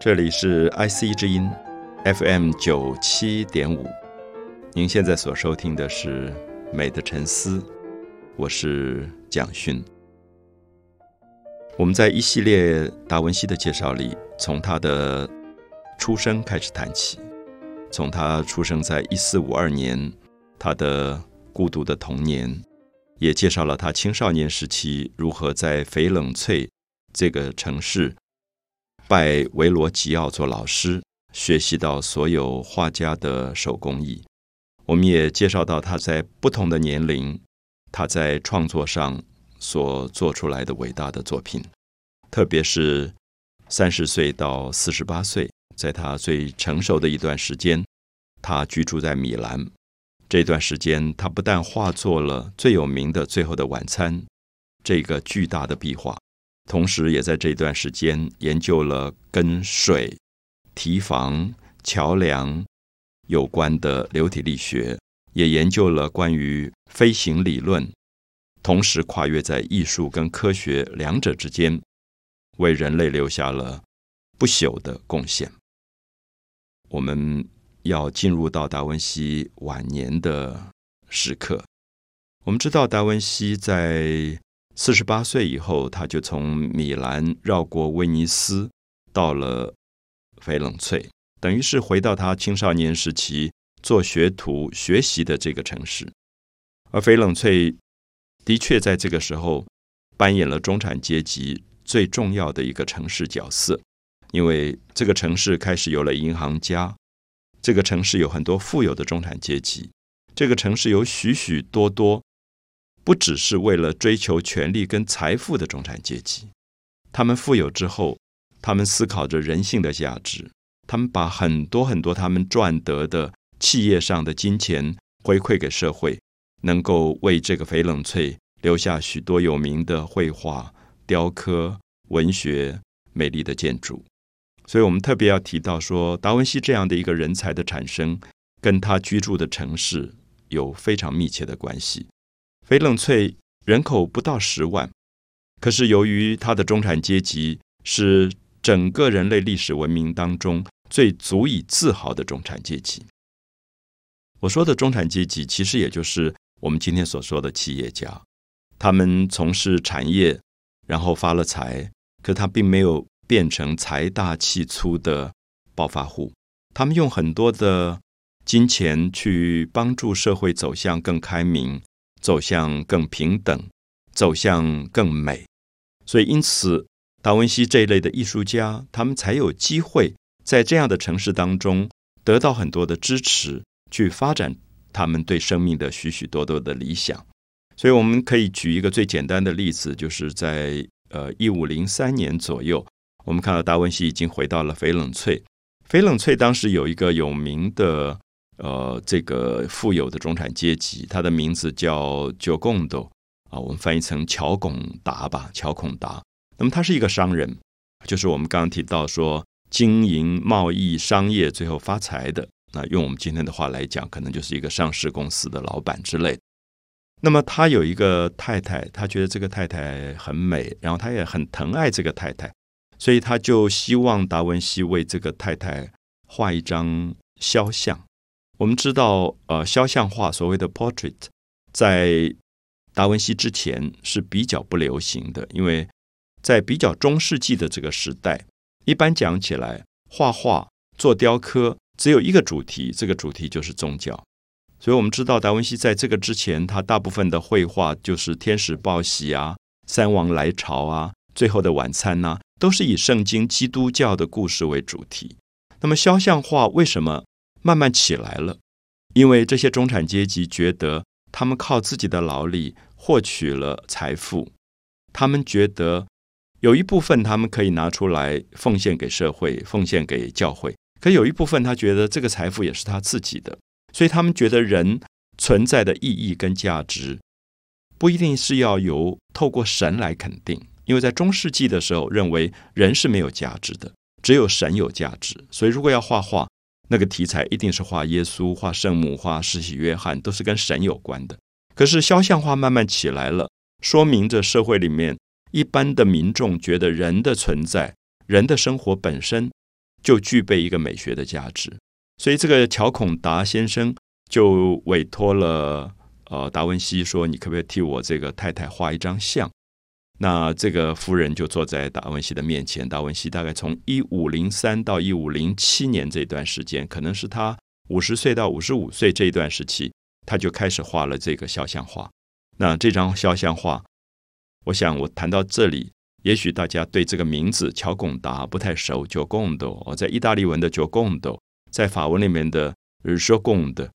这里是 IC 之音 FM 九七点五，您现在所收听的是《美的沉思》，我是蒋勋。我们在一系列达文西的介绍里，从他的出生开始谈起，从他出生在一四五二年，他的孤独的童年，也介绍了他青少年时期如何在翡冷翠这个城市拜维罗吉奥做老师，学习到所有画家的手工艺。我们也介绍到他在不同的年龄，他在创作上。所做出来的伟大的作品，特别是三十岁到四十八岁，在他最成熟的一段时间，他居住在米兰。这段时间，他不但画作了最有名的《最后的晚餐》这个巨大的壁画，同时也在这段时间研究了跟水、堤防、桥梁有关的流体力学，也研究了关于飞行理论。同时跨越在艺术跟科学两者之间，为人类留下了不朽的贡献。我们要进入到达文西晚年的时刻。我们知道，达文西在四十八岁以后，他就从米兰绕过威尼斯，到了翡冷翠，等于是回到他青少年时期做学徒学习的这个城市，而翡冷翠。的确，在这个时候扮演了中产阶级最重要的一个城市角色，因为这个城市开始有了银行家，这个城市有很多富有的中产阶级，这个城市有许许多多不只是为了追求权力跟财富的中产阶级。他们富有之后，他们思考着人性的价值，他们把很多很多他们赚得的企业上的金钱回馈给社会。能够为这个翡冷翠留下许多有名的绘画、雕刻、文学、美丽的建筑，所以我们特别要提到说，达文西这样的一个人才的产生，跟他居住的城市有非常密切的关系。翡冷翠人口不到十万，可是由于它的中产阶级是整个人类历史文明当中最足以自豪的中产阶级。我说的中产阶级，其实也就是。我们今天所说的企业家，他们从事产业，然后发了财，可他并没有变成财大气粗的暴发户。他们用很多的金钱去帮助社会走向更开明，走向更平等，走向更美。所以，因此，达文西这一类的艺术家，他们才有机会在这样的城市当中得到很多的支持，去发展。他们对生命的许许多多的理想，所以我们可以举一个最简单的例子，就是在呃一五零三年左右，我们看到达文西已经回到了翡冷翠。翡冷翠当时有一个有名的呃这个富有的中产阶级，他的名字叫九贡斗啊，我们翻译成乔拱达吧，乔孔达。那么他是一个商人，就是我们刚刚提到说经营贸易商业最后发财的。那用我们今天的话来讲，可能就是一个上市公司的老板之类。那么他有一个太太，他觉得这个太太很美，然后他也很疼爱这个太太，所以他就希望达文西为这个太太画一张肖像。我们知道，呃，肖像画所谓的 portrait，在达文西之前是比较不流行的，因为在比较中世纪的这个时代，一般讲起来，画画做雕刻。只有一个主题，这个主题就是宗教。所以，我们知道达文西在这个之前，他大部分的绘画就是天使报喜啊、三王来朝啊、最后的晚餐呐，都是以圣经基督教的故事为主题。那么，肖像画为什么慢慢起来了？因为这些中产阶级觉得他们靠自己的劳力获取了财富，他们觉得有一部分他们可以拿出来奉献给社会，奉献给教会。可有一部分他觉得这个财富也是他自己的，所以他们觉得人存在的意义跟价值不一定是要由透过神来肯定，因为在中世纪的时候认为人是没有价值的，只有神有价值。所以如果要画画，那个题材一定是画耶稣、画圣母、画施洗约翰，都是跟神有关的。可是肖像画慢慢起来了，说明着社会里面一般的民众觉得人的存在、人的生活本身。就具备一个美学的价值。所以这个乔孔达先生就委托了呃达文西说：“你可不可以替我这个太太画一张像？”那这个夫人就坐在达文西的面前。达文西大概从一五零三到一五零七年这段时间，可能是他五十岁到五十五岁这一段时期，他就开始画了这个肖像画。那这张肖像画，我想我谈到这里，也许大家对这个名字乔贡达不太熟。九贡的，我在意大利文的九贡的，在法文里面的日说贡的，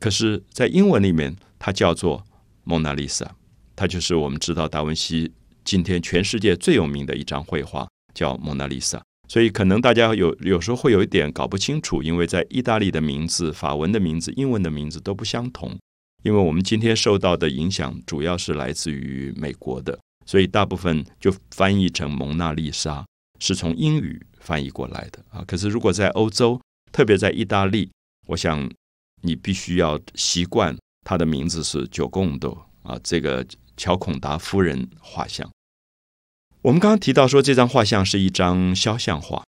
可是，在英文里面，它叫做蒙娜丽莎。它就是我们知道达文西。今天全世界最有名的一张绘画叫《蒙娜丽莎》，所以可能大家有有时候会有一点搞不清楚，因为在意大利的名字、法文的名字、英文的名字都不相同。因为我们今天受到的影响主要是来自于美国的，所以大部分就翻译成蒙娜丽莎，是从英语翻译过来的啊。可是如果在欧洲，特别在意大利，我想你必须要习惯它的名字是九贡多啊，这个乔孔达夫人画像。我们刚刚提到说，这张画像是一张肖像画。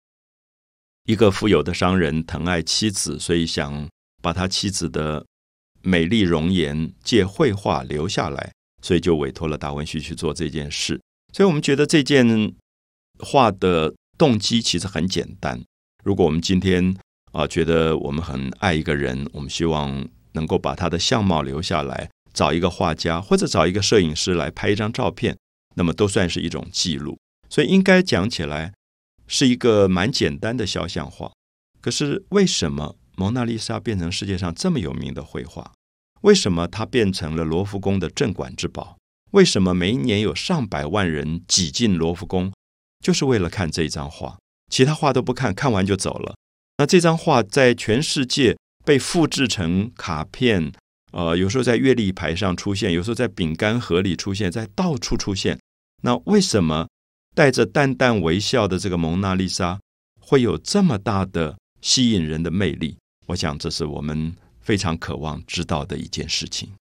一个富有的商人疼爱妻子，所以想把他妻子的美丽容颜借绘画留下来，所以就委托了达文西去做这件事。所以我们觉得这件画的动机其实很简单。如果我们今天啊觉得我们很爱一个人，我们希望能够把他的相貌留下来，找一个画家或者找一个摄影师来拍一张照片。那么都算是一种记录，所以应该讲起来是一个蛮简单的肖像画。可是为什么蒙娜丽莎变成世界上这么有名的绘画？为什么它变成了罗浮宫的镇馆之宝？为什么每一年有上百万人挤进罗浮宫，就是为了看这张画？其他画都不看，看完就走了。那这张画在全世界被复制成卡片，呃，有时候在月历牌上出现，有时候在饼干盒里出现，在到处出现。那为什么带着淡淡微笑的这个蒙娜丽莎会有这么大的吸引人的魅力？我想这是我们非常渴望知道的一件事情。